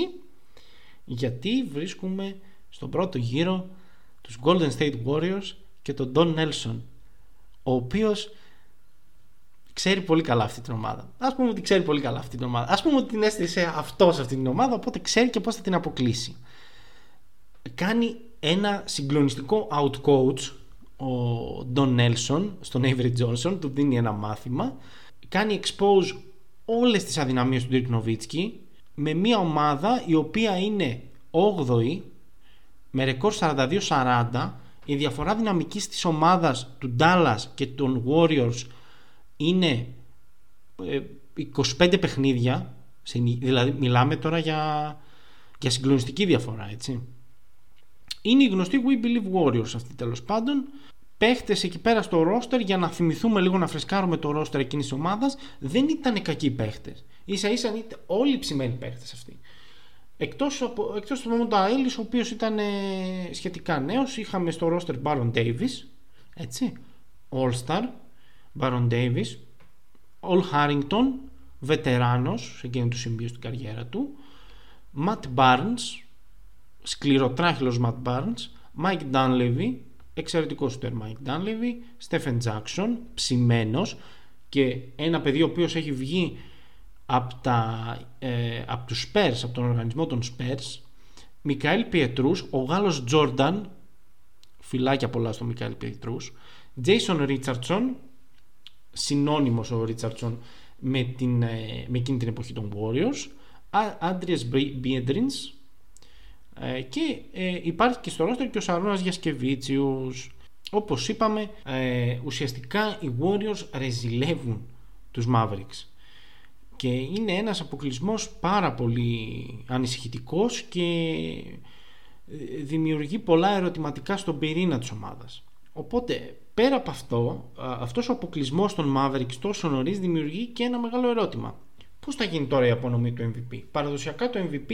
γιατί βρίσκουμε στον πρώτο γύρο τους Golden State Warriors και τον Don Nelson ο οποίος ξέρει πολύ καλά αυτή την ομάδα. Ας πούμε ότι ξέρει πολύ καλά αυτή την ομάδα. Ας πούμε ότι την έστησε αυτός σε αυτή την ομάδα οπότε ξέρει και πώς θα την αποκλείσει. Κάνει ένα συγκλονιστικό outcoach ο Don Nelson στον Avery Johnson του δίνει ένα μάθημα κάνει expose όλες τις αδυναμίες του Dirk Nowitzki με μια ομάδα η οποία είναι 8η με ρεκόρ 42-40 η διαφορά δυναμικής της ομάδας του Dallas και των Warriors είναι 25 ε, παιχνίδια δηλαδή μιλάμε τώρα για, για συγκλονιστική διαφορά έτσι είναι η γνωστή We Believe Warriors αυτή τέλος πάντων. Παίχτες εκεί πέρα στο ρόστερ για να θυμηθούμε λίγο να φρεσκάρουμε το ρόστερ εκείνης της ομάδας δεν ήταν κακοί παίχτες. Ίσα ίσα ήταν όλοι ψημένοι παίχτες αυτοί. Εκτός, από, εκτός του Μόντα Έλλης ο οποίος ήταν ε, σχετικά νέος είχαμε στο ρόστερ Baron Davis έτσι All Star Baron Davis All Harrington βετεράνος σε εκείνο του σημείο στην καριέρα του Matt Barnes σκληροτράχυλος Matt Barnes Mike Dunleavy εξαιρετικός σούτερ Mike Dunleavy Stephen Jackson ψημένος και ένα παιδί ο οποίος έχει βγει από, τα, ε, από τους Spurs, από τον οργανισμό των Spurs Μικαέλ Πιετρούς, ο Γάλλος Τζόρνταν φυλάκια πολλά στο Μικαέλ Πιετρούς Τζέισον Ρίτσαρτσον συνώνυμος ο Ρίτσαρτσον με, την, ε, με εκείνη την εποχή των Warriors Άντριες Μπιέντρινς ε, και ε, υπάρχει και στο ρόστερ και ο Σαρώνας Γιασκεβίτσιους όπως είπαμε ε, ουσιαστικά οι Warriors ρεζιλεύουν τους Mavericks και είναι ένας αποκλεισμός πάρα πολύ ανησυχητικός και ε, δημιουργεί πολλά ερωτηματικά στον πυρήνα της ομάδας. Οπότε πέρα από αυτό, αυτός ο αποκλεισμός των Mavericks τόσο νωρίς δημιουργεί και ένα μεγάλο ερώτημα. Πώς θα γίνει τώρα η απονομή του MVP. Παραδοσιακά το MVP,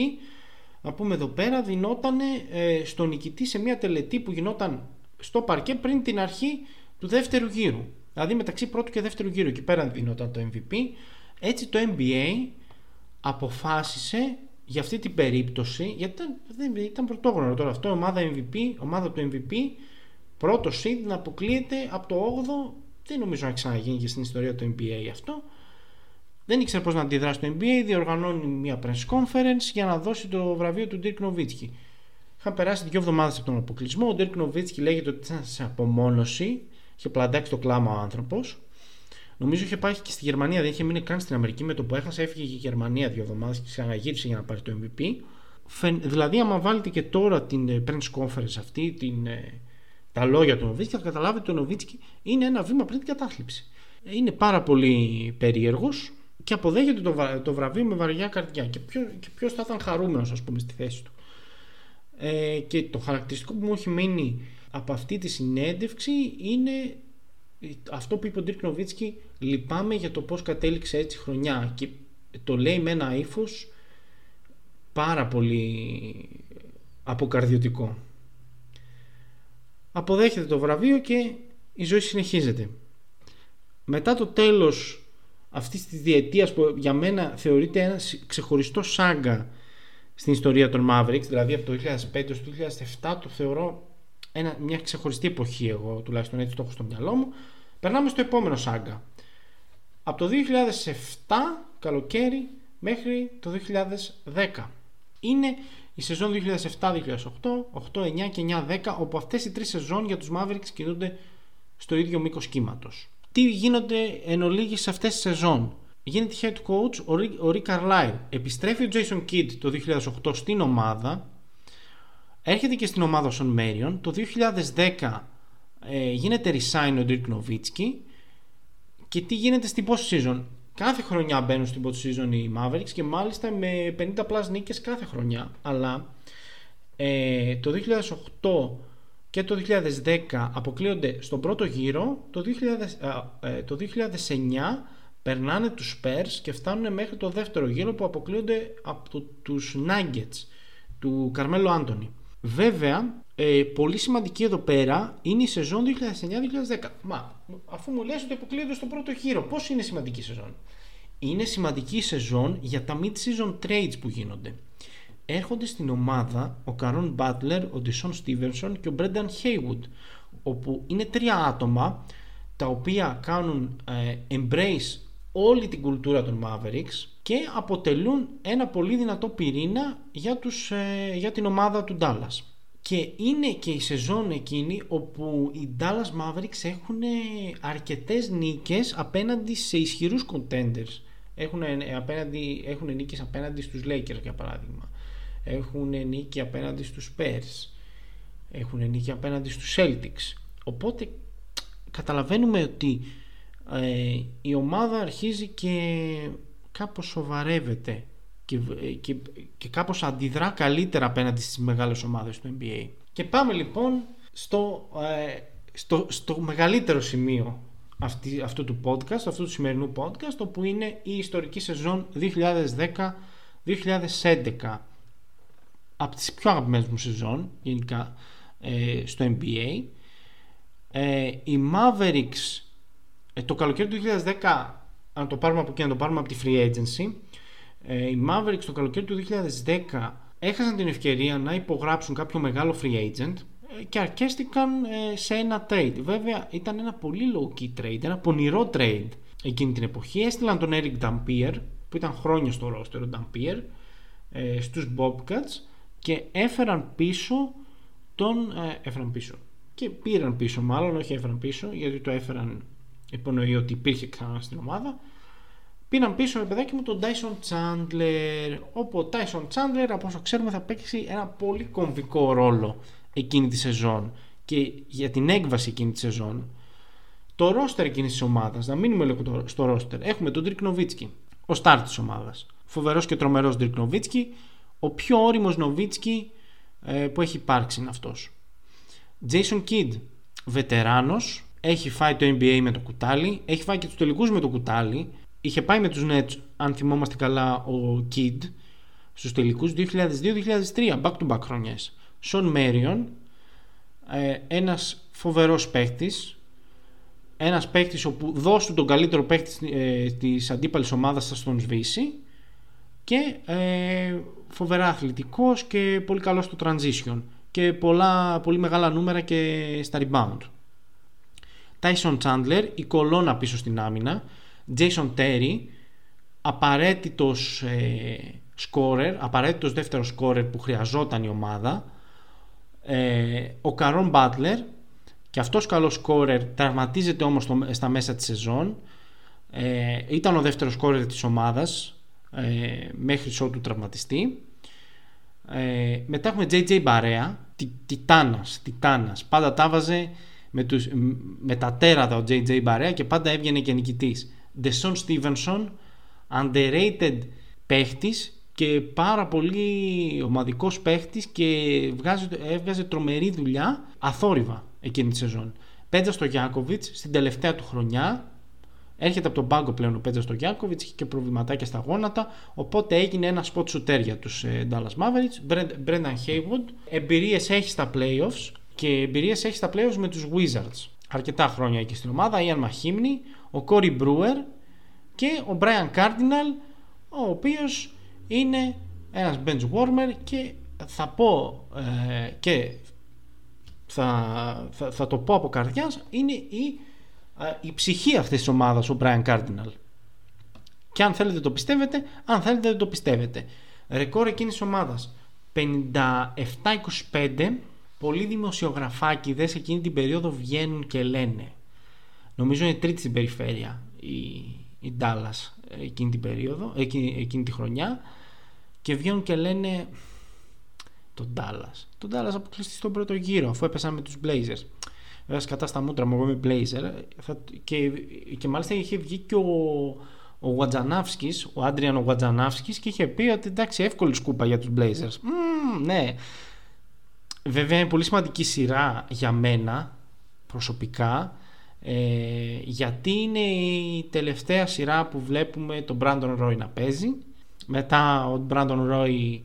να πούμε εδώ πέρα, δινόταν ε, στον νικητή σε μια τελετή που γινόταν στο παρκέ πριν την αρχή του δεύτερου γύρου. Δηλαδή μεταξύ πρώτου και δεύτερου γύρου. Εκεί πέρα δινόταν το MVP. Έτσι το NBA αποφάσισε για αυτή την περίπτωση, γιατί ήταν, ήταν πρωτόγνωρο τώρα αυτό, ομάδα MVP, ομάδα του MVP, πρώτο seed να αποκλείεται από το 8ο, δεν νομίζω να ξαναγίνει και στην ιστορία του NBA αυτό. Δεν ήξερε πώς να αντιδράσει το NBA, διοργανώνει μια press conference για να δώσει το βραβείο του Dirk Nowitzki. Είχαν περάσει δύο εβδομάδες από τον αποκλεισμό. Ο Ντέρκ Νοβίτσκι λέγεται ότι ήταν σε απομόνωση. Είχε πλαντάξει το κλάμα ο άνθρωπος. Νομίζω είχε πάει και στη Γερμανία, δεν είχε μείνει καν στην Αμερική. Με το που έχασε, έφυγε και η Γερμανία δύο εβδομάδες και ξαναγύρισε για να πάρει το MVP. Δηλαδή, άμα βάλετε και τώρα την ε, press conference αυτή, την, ε, τα λόγια του Νοβίτσκι, θα καταλάβετε ότι ο Νοβίτσκι είναι ένα βήμα πριν την κατάθλιψη. Είναι πάρα πολύ περίεργος και αποδέχεται το, το βραβείο με βαριά καρδιά. Και ποιο θα ήταν χαρούμενος, ας πούμε, στη θέση του. Ε, και το χαρακτηριστικό που μου έχει μείνει από αυτή τη συνέντευξη είναι αυτό που είπε ο Ντιρκ Νοβίτσκι λυπάμαι για το πως κατέληξε έτσι η χρονιά και το λέει με ένα ύφος πάρα πολύ αποκαρδιωτικό αποδέχεται το βραβείο και η ζωή συνεχίζεται μετά το τέλος αυτής της διετίας που για μένα θεωρείται ένα ξεχωριστό σάγκα στην ιστορία των Mavericks, δηλαδή από το 2005 έως το 2007 το θεωρώ ένα, μια ξεχωριστή εποχή εγώ τουλάχιστον έτσι το έχω στο μυαλό μου. Περνάμε στο επόμενο σάγκα. Από το 2007 καλοκαίρι μέχρι το 2010 είναι η σεζόν 2007-2008 8, 9 και 9-10 όπου αυτές οι τρεις σεζόν για τους Mavericks κινούνται στο ίδιο μήκος κύματος τι γίνονται εν ολίγη σε αυτές τις σεζόν. Γίνεται head coach ο Rick Carlisle επιστρέφει ο Jason Kidd το 2008 στην ομάδα. Έρχεται και στην ομάδα ο Son Marion το 2010 ε, γίνεται resign ο Dirk Nowitzki και τι γίνεται στην post season κάθε χρονιά μπαίνουν στην post season οι Mavericks και μάλιστα με 50 plus νίκες κάθε χρονιά. Αλλά ε, το 2008 και το 2010 αποκλείονται στον πρώτο γύρο το, 2000, ε, το 2009 περνάνε τους Spurs και φτάνουν μέχρι το δεύτερο γύρο που αποκλείονται από το, τους Nuggets του Καρμέλο Άντωνη. Βέβαια, ε, πολύ σημαντική εδώ πέρα είναι η σεζόν 2009-2010. Μα, αφού μου λες ότι αποκλείονται στον πρώτο γύρο, πώς είναι σημαντική η σεζόν; Είναι σημαντική η σεζόν για τα mid-season trades που γίνονται. Έρχονται στην ομάδα ο Καρόν Μπάτλερ, ο Ντισόν Στίβενσον και ο Μπρένταν Χέιβουντ, όπου είναι τρία άτομα τα οποία κάνουν ε, embrace όλη την κουλτούρα των Mavericks και αποτελούν ένα πολύ δυνατό πυρήνα για, τους, ε, για την ομάδα του Dallas. Και είναι και η σεζόν εκείνη όπου οι Dallas Mavericks έχουν αρκετές νίκες απέναντι σε ισχυρούς contenders. Έχουν, απέναντι, έχουν νίκες απέναντι στους Lakers για παράδειγμα. Έχουν νίκη απέναντι στους Spurs. Έχουν νίκη απέναντι στους Celtics. Οπότε καταλαβαίνουμε ότι ε, η ομάδα αρχίζει και κάπως σοβαρεύεται και, και, και κάπως αντιδρά καλύτερα απέναντι στις μεγάλες ομάδες του NBA. Και πάμε λοιπόν στο, ε, στο, στο μεγαλύτερο σημείο αυτή, αυτού του podcast, αυτού του σημερινού podcast, όπου είναι η ιστορική σεζόν 2010-2011. Από τις πιο αγαπημένες μου σεζόν γενικά ε, στο NBA. Ε, οι Mavericks ε, το καλοκαίρι του 2010, αν το πάρουμε από εκεί, αν το πάρουμε από τη free agency, ε, οι Mavericks το καλοκαίρι του 2010 έχασαν την ευκαιρία να υπογράψουν κάποιο μεγάλο free agent ε, και αρκέστηκαν σε ένα trade. Βέβαια ήταν ένα πολύ low key trade, ένα πονηρό trade εκείνη την εποχή. Έστειλαν τον Eric Dampier που ήταν χρόνια στο roster ο Dampier στους Bobcats και έφεραν πίσω τον έφεραν πίσω και πήραν πίσω μάλλον όχι έφεραν πίσω γιατί το έφεραν υπονοεί ότι υπήρχε ξανά στην ομάδα. Πήραν πίσω με παιδάκι μου τον Tyson Chandler. Όπου ο Tyson Chandler, από όσο ξέρουμε, θα παίξει ένα πολύ κομβικό ρόλο εκείνη τη σεζόν. Και για την έκβαση εκείνη τη σεζόν, το ρόστερ εκείνης της ομάδας, να μείνουμε λίγο στο ρόστερ, έχουμε τον Dirk Nowitzki, ο στάρ της ομάδας. Φοβερός και τρομερός Dirk Nowitzki, ο πιο όριμος Nowitzki ε, που έχει υπάρξει είναι αυτός. Jason Kidd, βετεράνος, έχει φάει το NBA με το κουτάλι, έχει φάει και τους τελικούς με το κουτάλι. Είχε πάει με τους Nets, αν θυμόμαστε καλά, ο Kid στους τελικούς 2002-2003, back to back χρονιές. Σον Μέριον, ένας φοβερός παίκτη, ένας παίκτη όπου δώσου τον καλύτερο παίκτη ε, της αντίπαλης ομάδας θα τον σβήσει και ε, φοβερά αθλητικός και πολύ καλός στο transition. Και πολλά, πολύ μεγάλα νούμερα και στα rebound. Tyson Chandler, η κολόνα πίσω στην άμυνα, Jason Terry, απαραίτητος ε, scorer, απαραίτητος δεύτερος scorer που χρειαζόταν η ομάδα, Ε, ο Καρόν Μπάτλερ και αυτός καλός σκόρερ τραυματίζεται όμως στα μέσα της σεζόν. Ε, ήταν ο δεύτερος σκόρερ της ομάδας ε, μέχρι ότου τραυματιστεί. Ε, μετά έχουμε JJ Μπαρέα τιτάνας, τιτάνας. Πάντα τα βάζε με, τους, με τα τέρατα ο JJ Μπαρέα και πάντα έβγαινε και νικητής. Ντεσόν Στίβενσον underrated παίχτης και πάρα πολύ ομαδικός παίχτης και βγάζει, έβγαζε τρομερή δουλειά αθόρυβα εκείνη τη σεζόν. Πέτζα στο Γιάκοβιτς στην τελευταία του χρονιά Έρχεται από τον πάγκο πλέον ο Πέτζα στο Γιάκοβιτ, είχε και προβληματάκια στα γόνατα. Οπότε έγινε ένα spot shooter για τους ε, Dallas Mavericks. Brendan Haywood. Εμπειρίες έχει στα playoffs και εμπειρίες έχει στα playoffs με τους Wizards. Αρκετά χρόνια εκεί στην ομάδα. Ian Μαχίμνη, ο Corey Brewer και ο Brian Cardinal, ο οποίος είναι ένας bench warmer και θα πω ε, και θα, θα, θα, το πω από καρδιάς είναι η, ε, η ψυχή αυτής της ομάδας ο Brian Cardinal και αν θέλετε το πιστεύετε αν θέλετε δεν το πιστεύετε ρεκόρ εκείνης της ομάδας 57-25 πολλοί δημοσιογραφάκιδες εκείνη την περίοδο βγαίνουν και λένε νομίζω είναι τρίτη στην περιφέρεια η, η Dallas εκείνη την περίοδο εκείνη, εκείνη τη χρονιά και βγαίνουν και λένε τον Dallas. Τον Dallas αποκλειστεί στον πρώτο γύρο αφού έπεσαν με τους Blazers. Βέβαια κατά στα μούτρα μου εγώ είμαι Blazer και, και μάλιστα είχε βγει και ο, ο Γουατζανάφσκης, ο Άντριαν ο Γουατζανάφσκης και είχε πει ότι εντάξει εύκολη σκούπα για τους Blazers. Mm, ναι. Βέβαια είναι πολύ σημαντική σειρά για μένα προσωπικά ε, γιατί είναι η τελευταία σειρά που βλέπουμε τον Brandon Roy να παίζει μετά ο Brandon Roy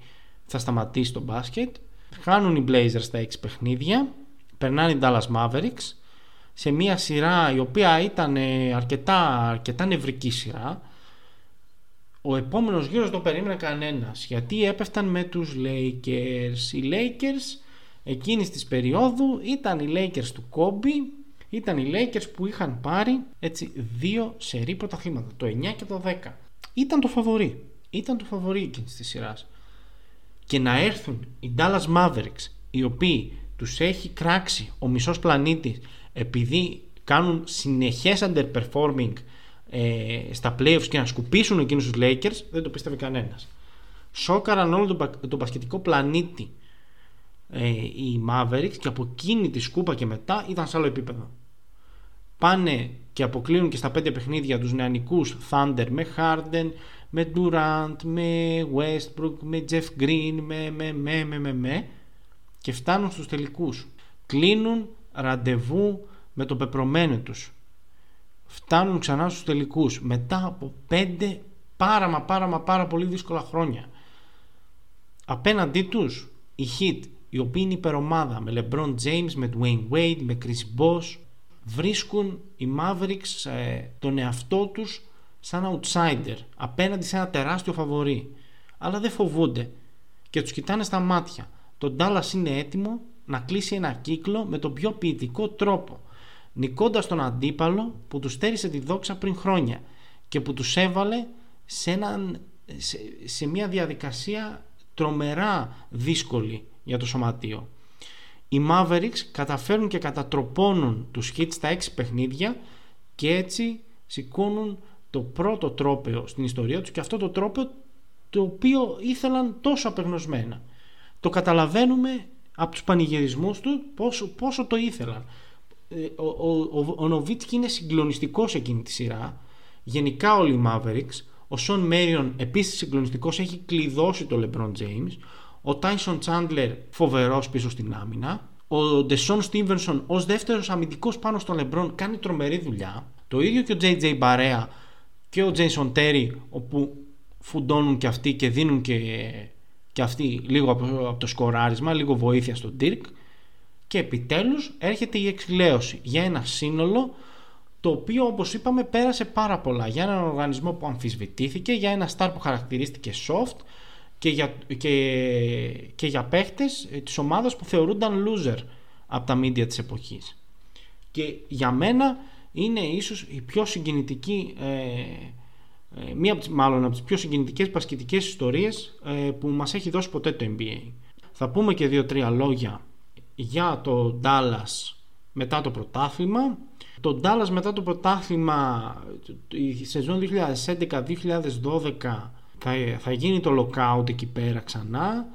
θα σταματήσει το μπάσκετ. Χάνουν οι Blazers στα 6 παιχνίδια. Περνάνε οι Dallas Mavericks σε μια σειρά η οποία ήταν αρκετά, αρκετά νευρική σειρά. Ο επόμενος γύρος δεν το περίμενε κανένας γιατί έπεφταν με τους Lakers. Οι Lakers εκείνης της περίοδου ήταν οι Lakers του Kobe ήταν οι Lakers που είχαν πάρει έτσι δύο σερή πρωταθλήματα το 9 και το 10 ήταν το φαβορή ήταν το φαβορή εκείνης της σειράς. Και να έρθουν οι Dallas Mavericks, οι οποίοι τους έχει κράξει ο μισός πλανήτης επειδή κάνουν συνεχές underperforming ε, στα playoffs και να σκουπίσουν εκείνους τους Lakers, δεν το πίστευε κανένας. Σόκαραν όλο τον, τον πασχετικό πλανήτη ε, οι Mavericks και από εκείνη τη σκούπα και μετά ήταν σε άλλο επίπεδο. Πάνε και αποκλείουν και στα πέντε παιχνίδια τους νεανικούς Thunder με Harden, με Durant, με Westbrook, με Jeff Green, με, με, με, με, με, με και φτάνουν στους τελικούς. Κλείνουν ραντεβού με το πεπρωμένο τους. Φτάνουν ξανά στους τελικούς μετά από πέντε πάρα μα πάρα μα πάρα πολύ δύσκολα χρόνια. Απέναντί τους η Heat, η οποία είναι υπερομάδα με LeBron James, με Dwayne Wade, με Chris Bosh βρίσκουν οι Mavericks ε, τον εαυτό τους σαν outsider απέναντι σε ένα τεράστιο φαβορή. Αλλά δεν φοβούνται και τους κοιτάνε στα μάτια. Το Dallas είναι έτοιμο να κλείσει ένα κύκλο με τον πιο ποιητικό τρόπο νικώντας τον αντίπαλο που τους στέρισε τη δόξα πριν χρόνια και που τους έβαλε σε, έναν, σε, σε μια διαδικασία τρομερά δύσκολη για το σωματείο. Οι Mavericks καταφέρουν και κατατροπώνουν τους hits στα 6 παιχνίδια και έτσι σηκώνουν το πρώτο τρόπαιο στην ιστορία τους και αυτό το τρόπαιο το οποίο ήθελαν τόσο απεγνωσμένα. Το καταλαβαίνουμε από τους πανηγυρισμούς του πόσο, πόσο το ήθελαν. Ε, ο, ο, ο, ο είναι συγκλονιστικός εκείνη τη σειρά. Γενικά όλοι οι Mavericks. Ο Σον Μέριον επίσης συγκλονιστικός έχει κλειδώσει το LeBron James. Ο Tyson Chandler φοβερός πίσω στην άμυνα. Ο Ντεσόν Στίβενσον ως δεύτερος αμυντικός πάνω στον LeBron κάνει τρομερή δουλειά. Το ίδιο και ο JJ Μπαρέα και ο Jason Terry όπου φουντώνουν και αυτοί και δίνουν και, και αυτοί λίγο από, το σκοράρισμα, λίγο βοήθεια στον Dirk και επιτέλους έρχεται η εξηλαίωση για ένα σύνολο το οποίο όπως είπαμε πέρασε πάρα πολλά για έναν οργανισμό που αμφισβητήθηκε, για ένα star που χαρακτηρίστηκε soft και για, και, και για παίχτες της ομάδας που θεωρούνταν loser από τα media της εποχής. Και για μένα είναι ίσως η πιο συγκινητική ε, ε, μία από τις, μάλλον από τις πιο συγκινητικές πασκετικές ιστορίες ε, που μας έχει δώσει ποτέ το NBA. Θα πούμε και δύο-τρία λόγια για το Dallas μετά το πρωτάθλημα. Το Dallas μετά το πρωτάθλημα η σεζόν 2011-2012 θα, θα γίνει το lockout εκεί πέρα ξανά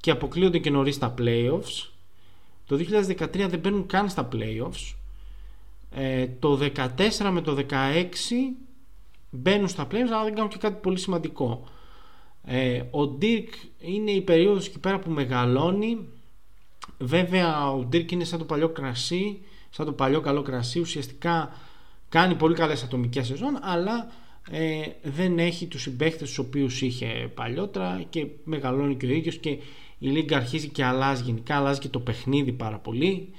και αποκλείονται και νωρίς τα playoffs. Το 2013 δεν μπαίνουν καν στα playoffs. Ε, το 14 με το 16 μπαίνουν στα playoffs αλλά δεν κάνουν και κάτι πολύ σημαντικό. Ε, ο Dirk είναι η περίοδος εκεί πέρα που μεγαλώνει. Βέβαια ο Dirk είναι σαν το παλιό κρασί, σαν το παλιό καλό κρασί. Ουσιαστικά κάνει πολύ καλές ατομικές σεζόν αλλά ε, δεν έχει τους συμπαίχτες τους οποίους είχε παλιότερα και μεγαλώνει και ο ίδιος και η Λίγκα αρχίζει και αλλάζει γενικά, αλλάζει και το παιχνίδι πάρα πολύ.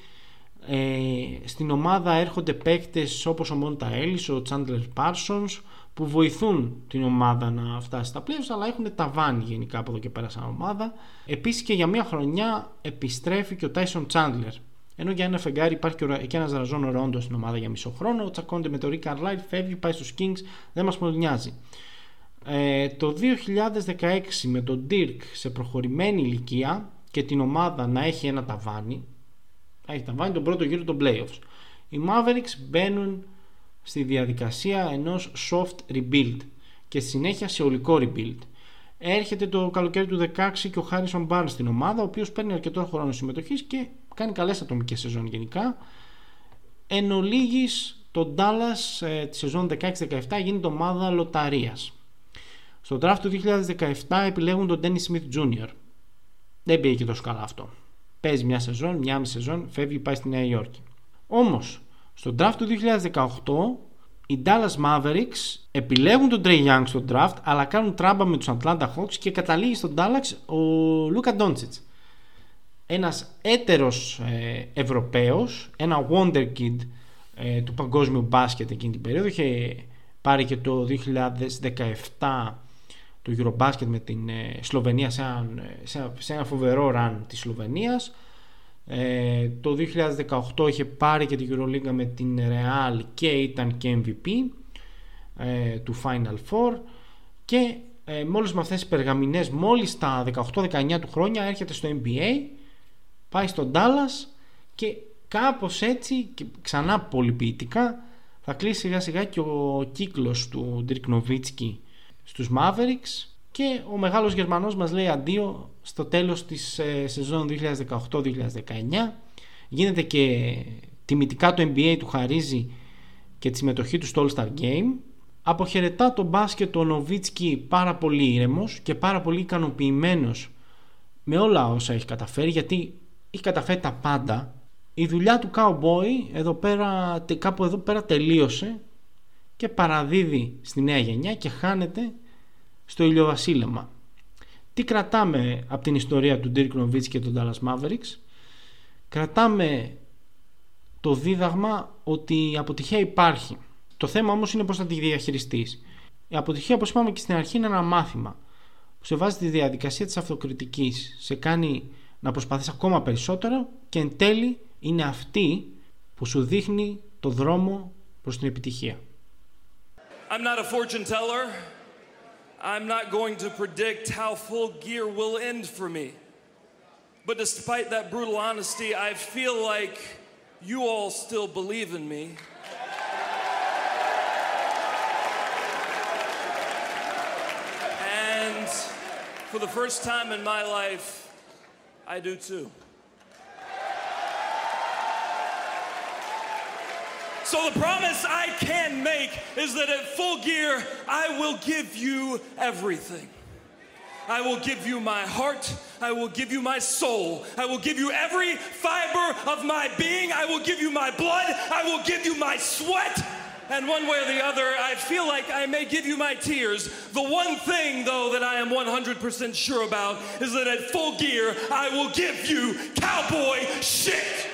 Ε, στην ομάδα έρχονται παίκτες όπως ο Μόντα Έλλης, ο Τσάντλερ Πάρσονς που βοηθούν την ομάδα να φτάσει στα playoffs αλλά έχουν ταβάνι γενικά από εδώ και πέρα σαν ομάδα. Επίσης και για μια χρονιά επιστρέφει και ο Τάισον Τσάντλερ ενώ για ένα φεγγάρι υπάρχει και ένας Ραζόν Ρόντος στην ομάδα για μισό χρόνο. Τσακώνεται με το Rick Carlisle, φεύγει, πάει στους Kings, δεν μας πολύ νοιάζει. Ε, το 2016 με τον Dirk σε προχωρημένη ηλικία και την ομάδα να έχει ένα ταβάνι, έχει ταβάνι τον πρώτο γύρο των playoffs. Οι Mavericks μπαίνουν στη διαδικασία ενός soft rebuild και στη συνέχεια σε ολικό rebuild. Έρχεται το καλοκαίρι του 2016 και ο Harrison Barnes στην ομάδα, ο οποίος παίρνει αρκετό χρόνο συμμετοχής και κάνει καλές ατομικές σεζόν γενικά. Εν ολίγης, το Dallas ε, τη σεζόν 16-17 γίνεται ομάδα λοταρίας. Στο draft του 2017 επιλέγουν τον Dennis Smith Jr. Δεν πήγε και τόσο καλά αυτό. Παίζει μια σεζόν, μια μισή σεζόν, φεύγει πάει στη Νέα Υόρκη. Όμως, στο draft του 2018 οι Dallas Mavericks επιλέγουν τον Trey Young στο draft αλλά κάνουν τράμπα με τους Atlanta Hawks και καταλήγει στον Dallas ο Luka Doncic. Ένας έτερος ε, Ευρωπαίος, ένα wonder kid ε, του παγκόσμιου μπάσκετ εκείνη την περίοδο. Είχε πάρει και το 2017 το Eurobasket με την ε, Σλοβενία σε ένα, σε ένα φοβερό run της Σλοβενίας ε, το 2018 είχε πάρει και την Euroliga με την Real και ήταν και MVP ε, του Final Four. Και ε, μόλις με αυτές τις περγαμηνές μόλις τα 18-19 του χρόνια έρχεται στο NBA πάει στον Dallas και κάπως έτσι και ξανά πολυποιητικά θα κλείσει σιγά σιγά και ο κύκλος του Dirk Nowitzki στους Mavericks και ο μεγάλος Γερμανός μας λέει αντίο στο τέλος της ε, σεζόν 2018-2019 γίνεται και τιμητικά το NBA του χαρίζει και τη συμμετοχή του στο All-Star Game αποχαιρετά τον μπάσκετ ο Νοβίτσκι πάρα πολύ ήρεμος και πάρα πολύ ικανοποιημένος με όλα όσα έχει καταφέρει γιατί έχει καταφέρει τα πάντα. Η δουλειά του Cowboy εδώ πέρα, κάπου εδώ πέρα τελείωσε και παραδίδει στη νέα γενιά και χάνεται στο ηλιοβασίλεμα. Τι κρατάμε από την ιστορία του Dirk Nowitzki και των Dallas Mavericks; Κρατάμε το δίδαγμα ότι η αποτυχία υπάρχει. Το θέμα όμως είναι πώς θα τη διαχειριστείς. Η αποτυχία όπως είπαμε και στην αρχή είναι ένα μάθημα που σε βάζει τη διαδικασία της αυτοκριτικής. Σε κάνει να προσπαθείς ακόμα περισσότερο και εν τέλει είναι αυτή που σου δείχνει το δρόμο προς την επιτυχία. I'm not a fortune teller. I'm not going to predict how full gear will end for me. But despite that brutal honesty, I feel like you all still believe in me. And for the first time in my life, I do too. So the promise I can make is that at full gear, I will give you everything. I will give you my heart. I will give you my soul. I will give you every fiber of my being. I will give you my blood. I will give you my sweat. And one way or the other, I feel like I may give you my tears. The one thing, though, that I am 100% sure about is that at full gear, I will give you cowboy shit.